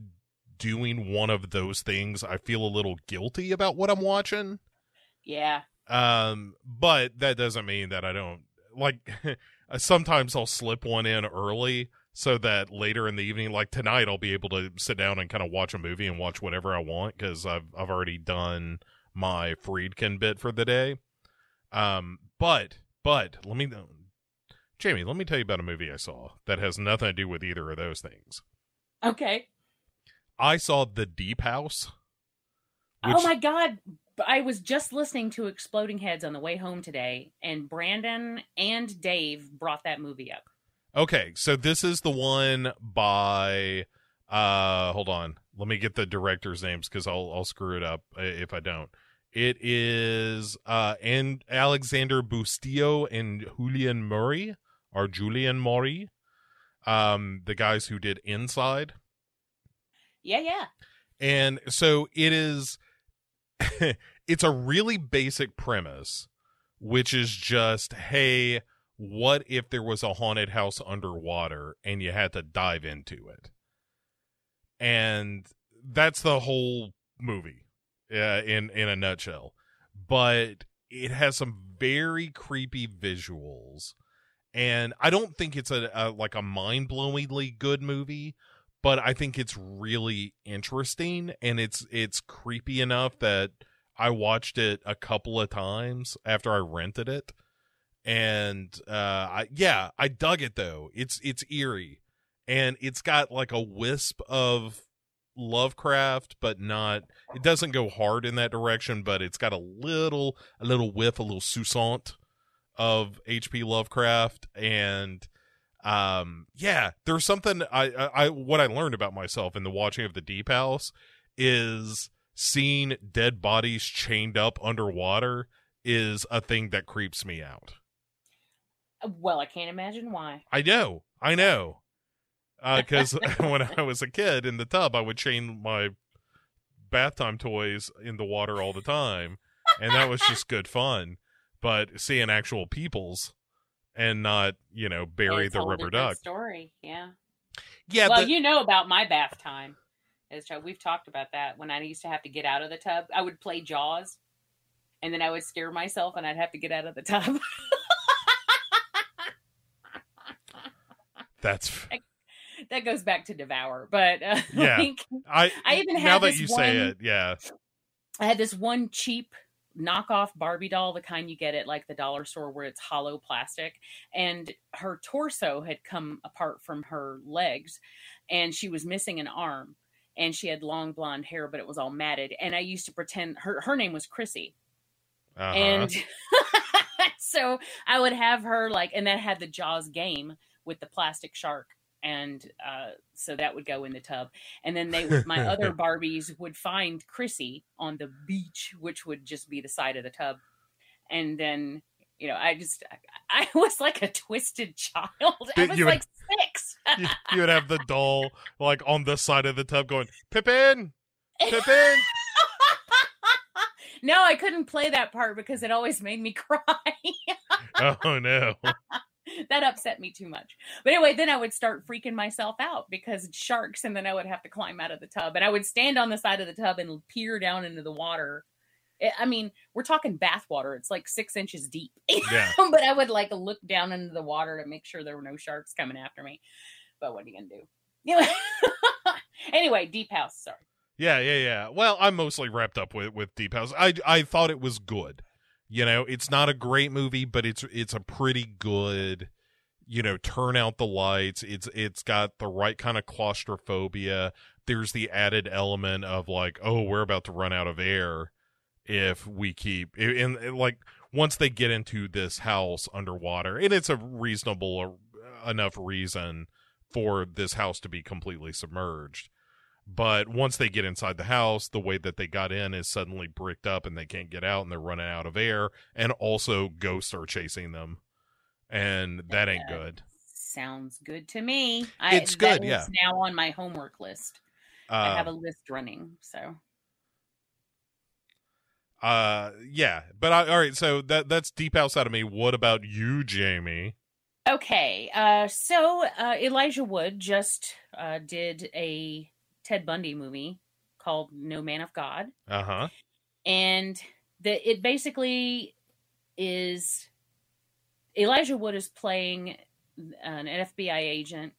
doing one of those things, I feel a little guilty about what I'm watching. Yeah, Um, but that doesn't mean that I don't like. sometimes I'll slip one in early so that later in the evening, like tonight, I'll be able to sit down and kind of watch a movie and watch whatever I want because I've I've already done my Friedkin bit for the day. Um, but but let me, Jamie, let me tell you about a movie I saw that has nothing to do with either of those things. okay. I saw The Deep House. oh my god. I was just listening to Exploding Heads on the way home today, and Brandon and Dave brought that movie up. Okay, so this is the one by uh hold on. Let me get the director's names cuz I'll I'll screw it up uh, if I don't. It is uh and Alexander Bustillo and Julian Murray or Julian Murray. Um the guys who did Inside. Yeah, yeah. And so it is it's a really basic premise which is just hey, what if there was a haunted house underwater and you had to dive into it? And that's the whole movie uh, in in a nutshell. But it has some very creepy visuals. And I don't think it's a, a like a mind-blowingly good movie, but I think it's really interesting and it's it's creepy enough that I watched it a couple of times after I rented it. And uh I, yeah i dug it though. It's it's eerie. And it's got like a wisp of lovecraft but not it doesn't go hard in that direction but it's got a little a little whiff a little sousant of hp lovecraft. And um yeah there's something I, I i what i learned about myself in the watching of the deep house is seeing dead bodies chained up underwater is a thing that creeps me out Well, I can't imagine why. I know, I know. Uh, because when I was a kid in the tub, I would chain my bath time toys in the water all the time, and that was just good fun. But seeing actual peoples and not, you know, bury the rubber duck. Story, yeah. Yeah, well, the- you know about my bath time. As we've talked about that. When I used to have to get out of the tub, I would play Jaws, and then I would scare myself, and I'd have to get out of the tub. that's that goes back to Devour, but uh, Yeah. like, I. I even now that you say it, yeah, I had this one cheap knockoff Barbie doll, the kind you get at like the dollar store where it's hollow plastic, and her torso had come apart from her legs, and she was missing an arm, and she had long blonde hair, but it was all matted. And I used to pretend her her name was Chrissy, uh-huh. and so I would have her like, and that had the Jaws game with the plastic shark. And uh, so that would go in the tub, and then they my other Barbies would find Chrissy on the beach, which would just be the side of the tub, and then you know I just I was like a twisted child. I was you- like six. you, you would have the doll like on the side of the tub going, Pippin, Pippin. no, I couldn't play that part because it always made me cry. oh no. that upset me too much. But anyway, then I would start freaking myself out because sharks, and then I would have to climb out of the tub, and I would stand on the side of the tub and peer down into the water. I- I mean, we're talking bath water; it's like six inches deep. Yeah. but I would like look down into the water to make sure there were no sharks coming after me. But what are you gonna do? Anyway, anyway, deep house. Sorry. Yeah, yeah, yeah. Well, I'm mostly wrapped up with with Deep House. I I thought it was good. You know, it's not a great movie, but it's it's a pretty good. You know, turn out the lights. It's it's got the right kind of claustrophobia. There's the added element of like, oh, we're about to run out of air if we keep and, like once they get into this house underwater, and it's a reasonable uh, enough reason for this house to be completely submerged but once they get inside the house the way that they got in is suddenly bricked up and they can't get out and they're running out of air and also ghosts are chasing them and that ain't good Sounds good to me. I, It's good, yeah. Now on my homework list, I have a uh, list running. So uh yeah but I, all right so that that's deep house out of me what about you jamie Okay, uh, so uh, Elijah Wood just uh, did a Ted Bundy movie called No Man of God, uh-huh. And the it basically is Elijah Wood is playing an FBI agent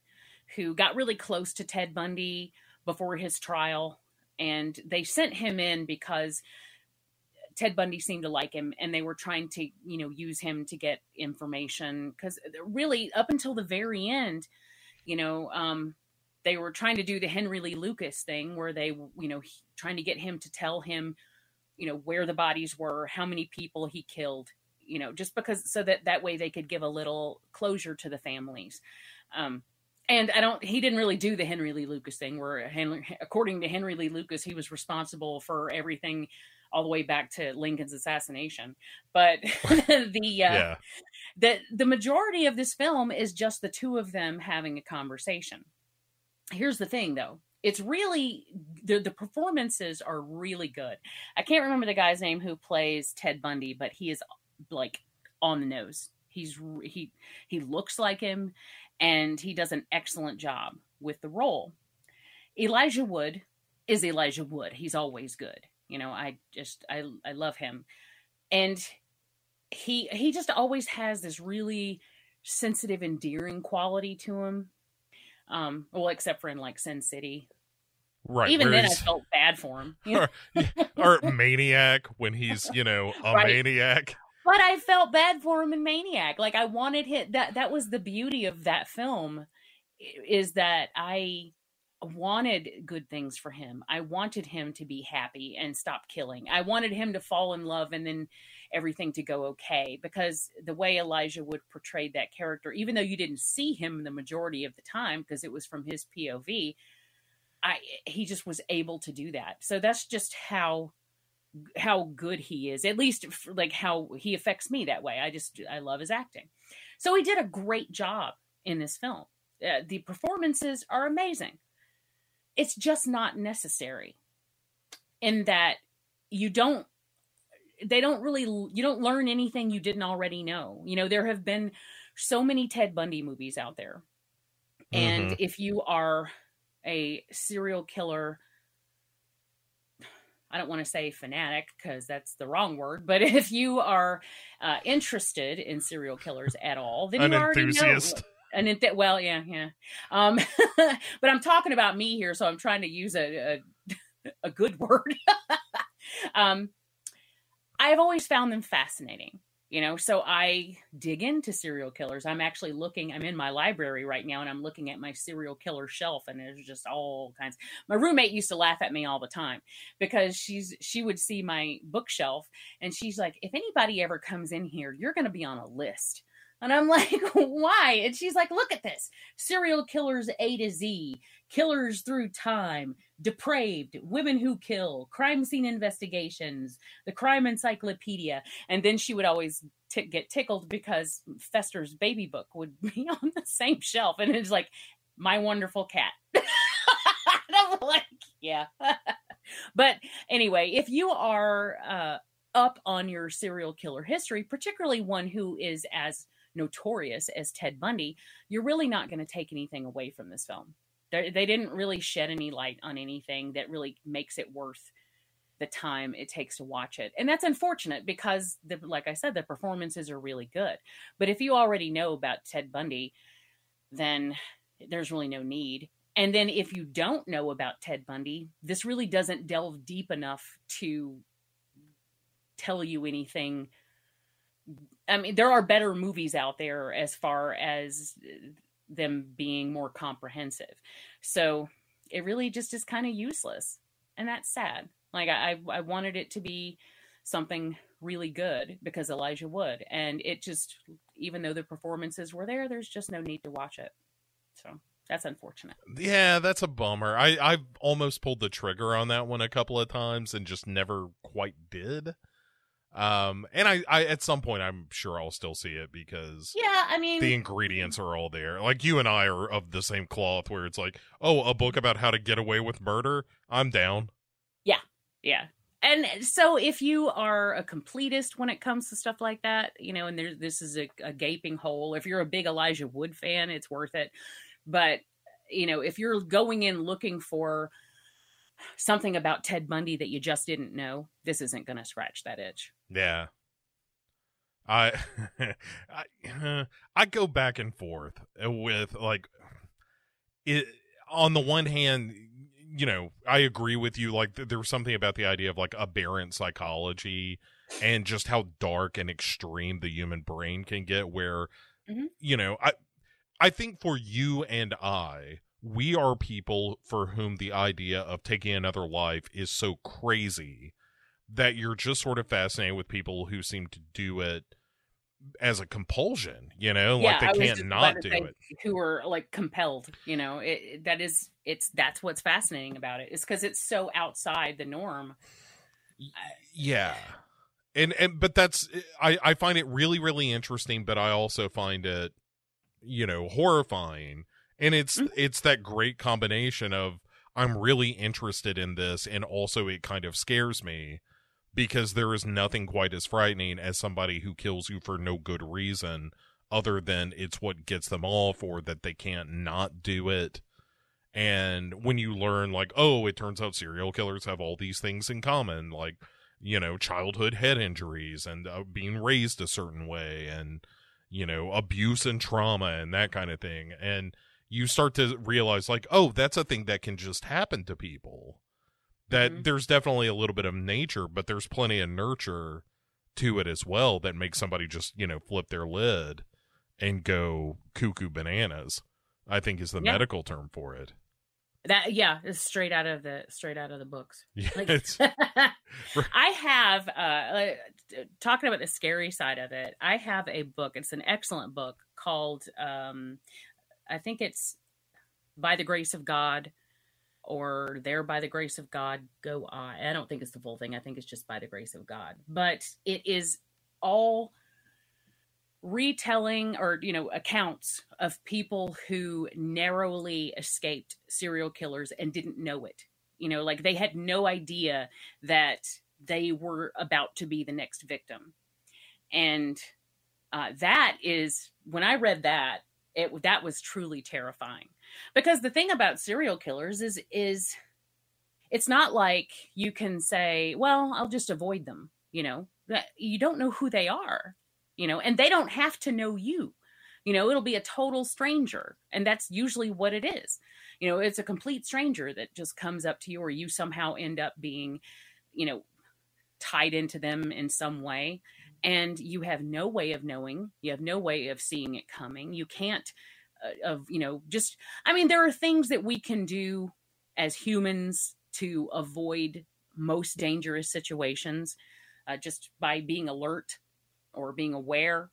who got really close to Ted Bundy before his trial, and they sent him in because Ted Bundy seemed to like him, and they were trying to, you know, use him to get information. Because really, up until the very end, you know, um, they were trying to do the Henry Lee Lucas thing, where they, you know, he- trying to get him to tell him, you know, where the bodies were, how many people he killed, you know, just because so that that way they could give a little closure to the families. Um, and I don't. He didn't really do the Henry Lee Lucas thing, where Henry, according to Henry Lee Lucas, he was responsible for everything all the way back to Lincoln's assassination. But the uh, yeah the the majority of this film is just the two of them having a conversation. Here's the thing, though. It's really the the performances are really good. I can't remember the guy's name who plays Ted Bundy, but he is like on the nose. He's he he looks like him, and he does an excellent job with the role. Elijah Wood is Elijah Wood. He's always good. You know, I just I I love him, and he he just always has this really sensitive, endearing quality to him. Um, well, except for in like Sin City. right Even then, I felt bad for him. You know? or maniac when he's you know a Right. maniac but I felt bad for him in Maniac. Like I wanted him that that was the beauty of that film is that I wanted good things for him. I wanted him to be happy and stop killing. I wanted him to fall in love and then everything to go okay because the way Elijah Wood portrayed that character, even though you didn't see him the majority of the time because it was from his POV, I he just was able to do that. So that's just how how good he is. At least like how he affects me that way. I just I love his acting. So he did a great job in this film. Uh, the performances are amazing. It's just not necessary in that you don't they don't really you don't learn anything you didn't already know. You know, there have been so many Ted Bundy movies out there. And mm-hmm. if you are a serial killer I don't want to say fanatic because that's the wrong word, but if you are uh, interested in serial killers at all, then An you already enthusiast. know. An ent- well, yeah, yeah. Um, but I'm talking about me here, so I'm trying to use a a, a good word. um, I've always found them fascinating you know? So i dig into serial killers. I'm actually looking i'm in my library right now and i'm looking at my serial killer shelf and there's just all kinds. My roommate used to laugh at me all the time because she's she would see my bookshelf and she's like if anybody ever comes in here you're going to be on a list and I'm like, why? And she's like, look at this serial killers A to Z, killers through time, depraved, women who kill, crime scene investigations, the crime encyclopedia. And then she would always t- get tickled because Fester's baby book would be on the same shelf. And it's like, my wonderful cat. I'm like, yeah. but anyway, if you are uh, up on your serial killer history, particularly one who is as notorious as Ted Bundy, you're really not going to take anything away from this film. They're, they did not really shed any light on anything that really makes it worth the time it takes to watch it. And that's unfortunate because, the, like I said, the performances are really good. But if you already know about Ted Bundy, then there's really no need. And then if you don't know about Ted Bundy, this really doesn't delve deep enough to tell you anything I mean, there are better movies out there as far as them being more comprehensive. So it really just is kind of useless. And that's sad. Like I, I wanted it to be something really good because Elijah Wood. And it just, even though the performances were there, there's just no need to watch it. So that's unfortunate. Yeah, that's a bummer. I, I've almost pulled the trigger on that one a couple of times and just never quite did. Um, and I, I, at some point, I'm sure I'll still see it because yeah, I mean, the ingredients are all there. Like you and I are of the same cloth, where it's like, oh, a book about how to get away with murder. I'm down. Yeah, yeah. And so, if you are a completist when it comes to stuff like that, you know, and there's this is a, a gaping hole. If you're a big Elijah Wood fan, it's worth it. But you know, if you're going in looking for something about Ted Bundy that you just didn't know, this isn't going to scratch that itch. Yeah. I I I go back and forth with like it on the one hand you know I agree with you like there was something about the idea of like aberrant psychology and just how dark and extreme the human brain can get where mm-hmm. you know I I think for you and I we are people for whom the idea of taking another life is so crazy that you're just sort of fascinated with people who seem to do it as a compulsion, you know, yeah, like they can't not do it. Who are like compelled, you know, it, that is, it's that's what's fascinating about it. It's because it's so outside the norm. Yeah, and and but that's I I find it really really interesting, but I also find it, you know, horrifying, and it's mm-hmm. it's that great combination of I'm really interested in this, and also it kind of scares me because there is nothing quite as frightening as somebody who kills you for no good reason other than it's what gets them off or that they can't not do it. And when you learn, like, oh, it turns out serial killers have all these things in common, like, you know, childhood head injuries and uh, being raised a certain way and, you know, abuse and trauma and that kind of thing. And you start to realize, like, oh, that's a thing that can just happen to people that mm-hmm. there's definitely a little bit of nature, but there's plenty of nurture to it as well that makes somebody just you know flip their lid and go cuckoo bananas. I think is the Yeah. medical term for it. That yeah, it's straight out of the straight out of the books. Yeah, Like- I have uh like, talking about the scary side of it. I have a book. It's an excellent book called um I think it's By the Grace of God or There by the Grace of God Go I. I don't think it's the full thing. I think it's just By the Grace of God. But it is all retelling or you know accounts of people who narrowly escaped serial killers and didn't know it you know like they had no idea that they were about to be the next victim and uh, that is when i read that it that was truly terrifying because the thing about serial killers is is it's not like you can say well i'll just avoid them you know? You don't know who they are you know? And they don't have to know you. You know it'll be a total stranger and that's usually what it is. You know it's a complete stranger that just comes up to you or you somehow end up being you know tied into them in some way. And you have no way of knowing. You have no way of seeing it coming. You can't of you know just i mean there are things that we can do as humans to avoid most dangerous situations uh, just by being alert or being aware.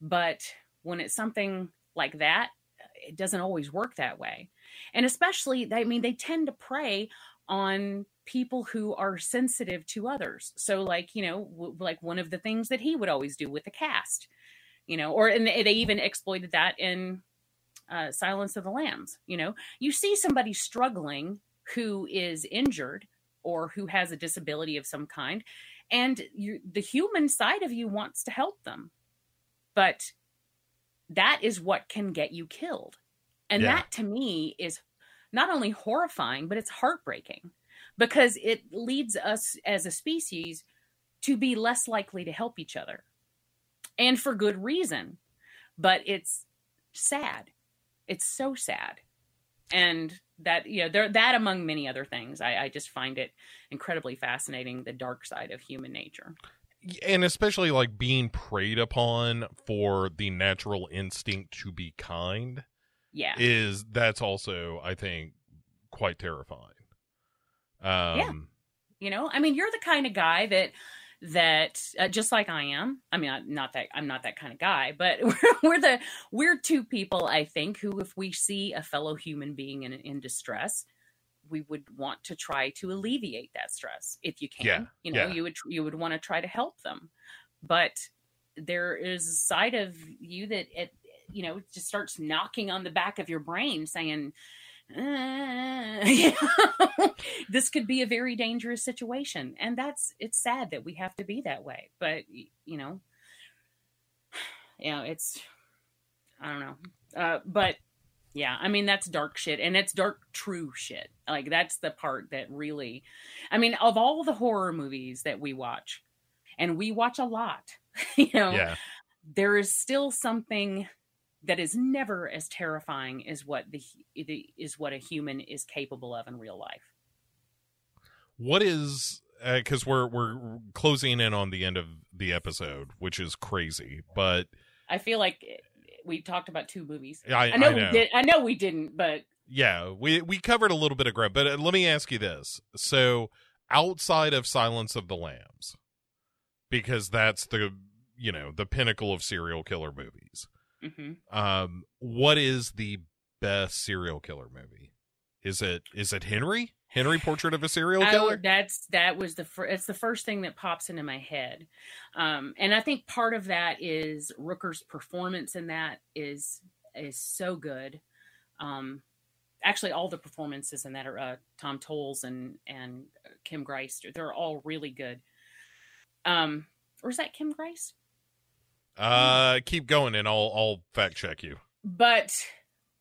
But when it's something like that it doesn't always work that way. And especially i mean they tend to prey on people who are sensitive to others. So like you know w- like one of the things that he would always do with the cast you know or and they even exploited that in uh, silence of the lambs you know? You see somebody struggling who is injured or who has a disability of some kind and you, the human side of you wants to help them. But that is what can get you killed. And Yeah. that to me is not only horrifying but it's heartbreaking because it leads us as a species to be less likely to help each other. And for good reason but it's sad it's so sad. And that you know there that among many other things I, I just find it incredibly fascinating the dark side of human nature. And especially like being preyed upon for the natural instinct to be kind yeah. is that's also I think quite terrifying. Um you know i mean you're the kind of guy that that uh, just like i am i mean I'm not that i'm not that kind of guy but we're, we're the we're two people i think who if we see a fellow human being in in distress we would want to try to alleviate that stress if you can Yeah, you know yeah. you would you would want to try to help them but there is a side of you that it you know just starts knocking on the back of your brain saying uh, this could be a very dangerous situation and that's it's sad that we have to be that way but you know you know it's i don't know uh but yeah i mean that's dark shit and it's dark true shit like that's the part that really i mean of all the horror movies that we watch and we watch a lot you know yeah. there is still something that is never as terrifying as what the, the is what a human is capable of in real life. What is because we're we're closing in on the end of the episode, which is crazy. But I feel like we talked about two movies. I, I know, I know. we did. I know we didn't, but Yeah, we we covered a little bit of ground, but uh, let me ask you this: so outside of Silence of the Lambs, because that's the you know the pinnacle of serial killer movies. Mhm. Um, what is the best serial killer movie? Is it is it Henry? Henry Portrait of a Serial Killer? would- that's that was the fir- it's the first thing that pops into my head, um, and I think part of that is Rooker's performance in that is is so good. Um, actually, all the performances in that are uh, Tom Towles and and Kim Grice. They're all really good. Um, or is that Kim Grice? Uh, keep going, and I'll I'll fact check you. but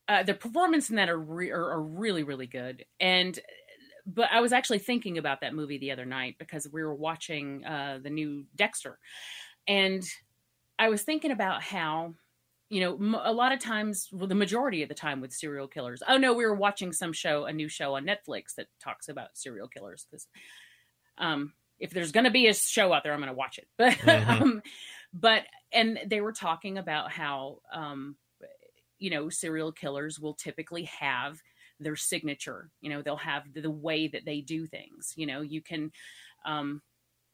uh, the performance in that are, re- are are really really good and but i was actually thinking about that movie the other night because we were watching uh, the new dexter and i was thinking about how you know a lot of times well the majority of the time with serial killers oh no we were watching some show a new show on netflix that talks about serial killers because um if there's going to be a show out there, I'm going to watch it. But, Mhm. um, but, and they were talking about how, um, you know, serial killers will typically have their signature. You know, they'll have the, the way that they do things. You know, you can, um,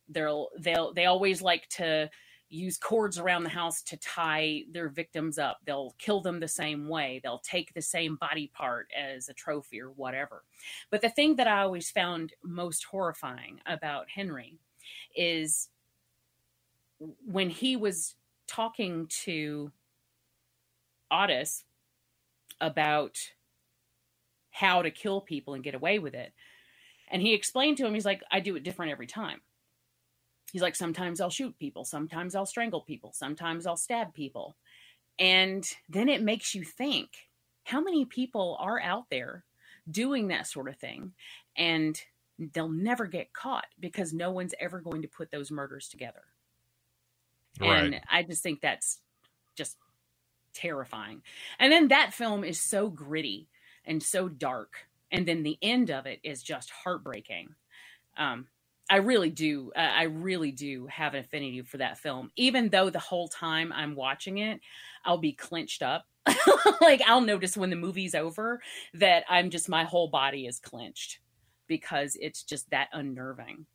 they'll they'll they always like to use cords around the house to tie their victims up. They'll kill them the same way. They'll take the same body part as a trophy or whatever. But the thing that I always found most horrifying about Henry is when he was talking to Otis about how to kill people and get away with it. And he explained to him, he's like, I do it different every time. He's like, sometimes I'll shoot people, sometimes I'll strangle people, sometimes I'll stab people. And then it makes you think how many people are out there doing that sort of thing and they'll never get caught because no one's ever going to put those murders together. And. I just think that's just terrifying. And then that film is so gritty and so dark. And then the end of it is just heartbreaking. Um, I really do. Uh, I really do have an affinity for that film, even though the whole time I'm watching it, I'll be clenched up. like I'll notice when the movie's over that I'm just my whole body is clenched because it's just that unnerving.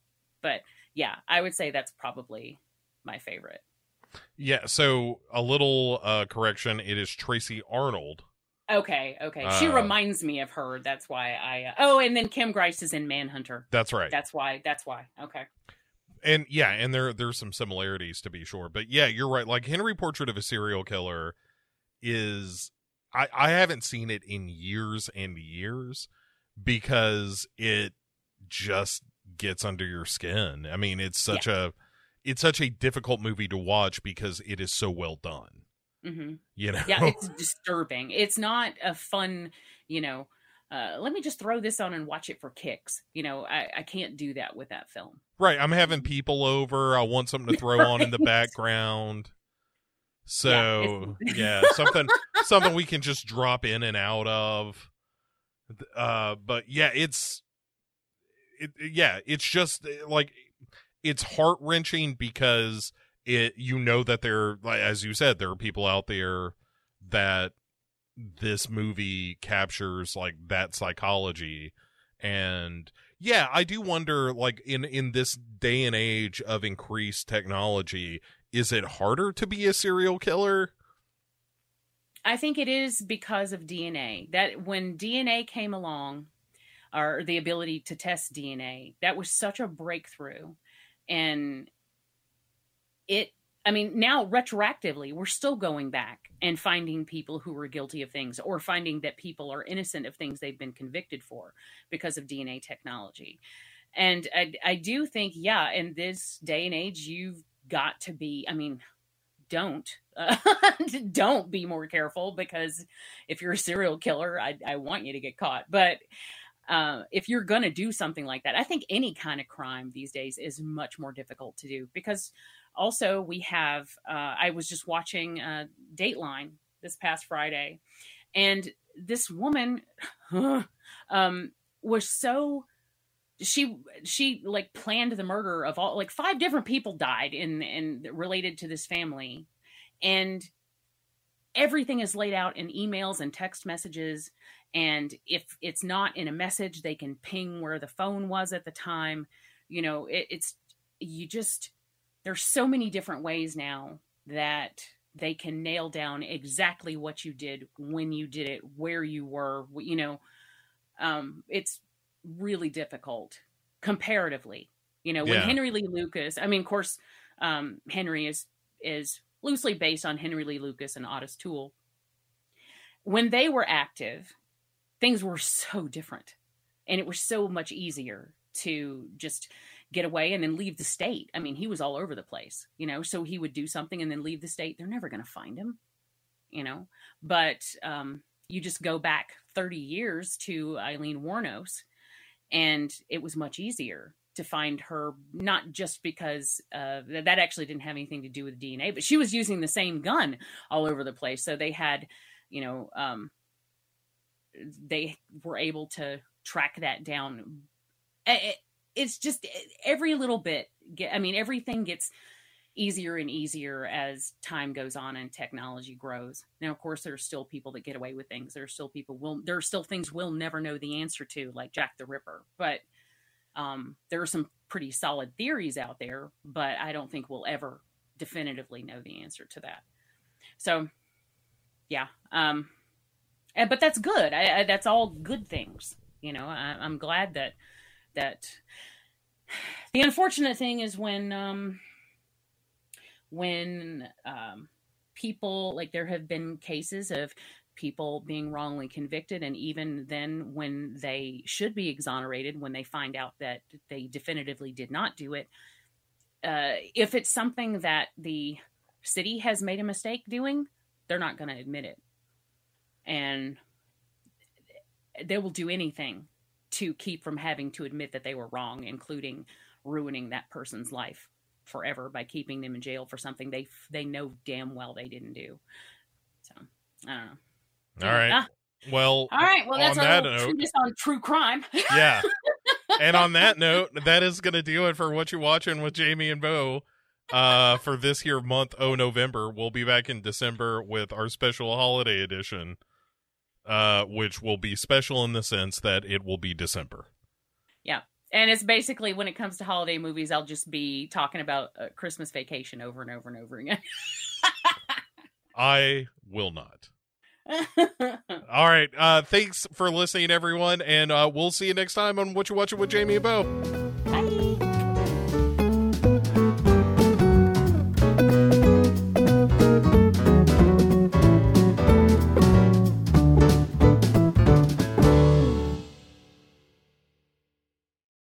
But yeah, I would say that's probably my favorite. Yeah. So a little uh, correction. It is Tracy Arnold. Okay, okay. She Uh, reminds me of her. That's why I. Uh, oh, and then Kim Grice is in Manhunter. That's right. That's why. That's why. Okay. and yeah, and there there's some similarities to be sure, but yeah, you're right. Like Henry Portrait of a Serial Killer is I I haven't seen it in years and years because it just gets under your skin. I mean, it's such a it's such a difficult movie to watch because it is so well done. hmm You know. Yeah, it's disturbing. It's not a fun, you know. Uh, let me just throw this on and watch it for kicks. You know, I, I can't do that with that film. Right. I'm having people over. I want something to throw on in the background. So it's- yeah, something something we can just drop in and out of. Uh but yeah, it's it yeah, it's just like it's heart-wrenching because it you know that there as you said there are people out there that this movie captures like that psychology and yeah i do wonder like in in this day and age of increased technology is it harder to be a serial killer I think it is because of DNA. That when DNA came along, or the ability to test DNA, that was such a breakthrough. And it, I mean, now retroactively, we're still going back and finding people who were guilty of things or finding that people are innocent of things they've been convicted for because of DNA technology. And I, I do think, yeah, in this day and age, you've got to be, I mean, don't uh, don't be more careful because if you're a serial killer I, I want you to get caught but uh, if you're gonna do something like that i think any kind of crime these days is much more difficult to do because also we have uh, i was just watching uh, dateline this past friday and this woman um, was so she she like planned the murder of all like five different people died in in related to this family and everything is laid out in emails and text messages and if it's not in a message they can ping where the phone was at the time you know it, it's you just there's so many different ways now that they can nail down exactly what you did when you did it where you were you know um it's really difficult comparatively. You know, when Yeah. Henry Lee Lucas, I mean, of course, um, Henry is is loosely based on Henry Lee Lucas and Otis Toole. When they were active, things were so different, and it was so much easier to just get away and then leave the state. I mean, he was all over the place, you know. So he would do something and then leave the state. They're never going to find him, you know. But um, you just go back 30 years to Aileen Wuornos, and it was much easier to find her, not just because uh, that actually didn't have anything to do with DNA, but she was using the same gun all over the place. So they had, you know, um, they were able to track that down. It's just every little bit. I mean, everything gets easier and easier as time goes on and technology grows. Now, of course, there are still people that get away with things. There are still people will there are still things we'll never know the answer to, like Jack the Ripper. But um, there are some pretty solid theories out there, but I don't think we'll ever definitively know the answer to that. So, yeah. Um, but that's good. I, I, that's all good things. You know, I, I'm glad that that. The unfortunate thing is when um, when um, people like there have been cases of people being wrongly convicted and even then when they should be exonerated when they find out that they definitively did not do it uh, if it's something that the city has made a mistake doing they're not going to admit it and they will do anything to keep from having to admit that they were wrong including ruining that person's life forever by keeping them in jail for something they they know damn well they didn't do. So I don't know. All right. Ah. Well, all right. Well, that's on that note, on true crime. yeah. And on that note, that is going to do it for Whatcha Watching with Jamie and Bo uh, for this here month. Oh, November. We'll be back in December with our special holiday edition, uh, which will be special in the sense that it will be December. Yeah and it's basically when it comes to holiday movies, I'll just be talking about uh, Christmas Vacation over and over and over again. I will not. All right. Uh, thanks for listening, everyone, and uh, we'll see you next time on Whatcha Watching with Jamie and Bo.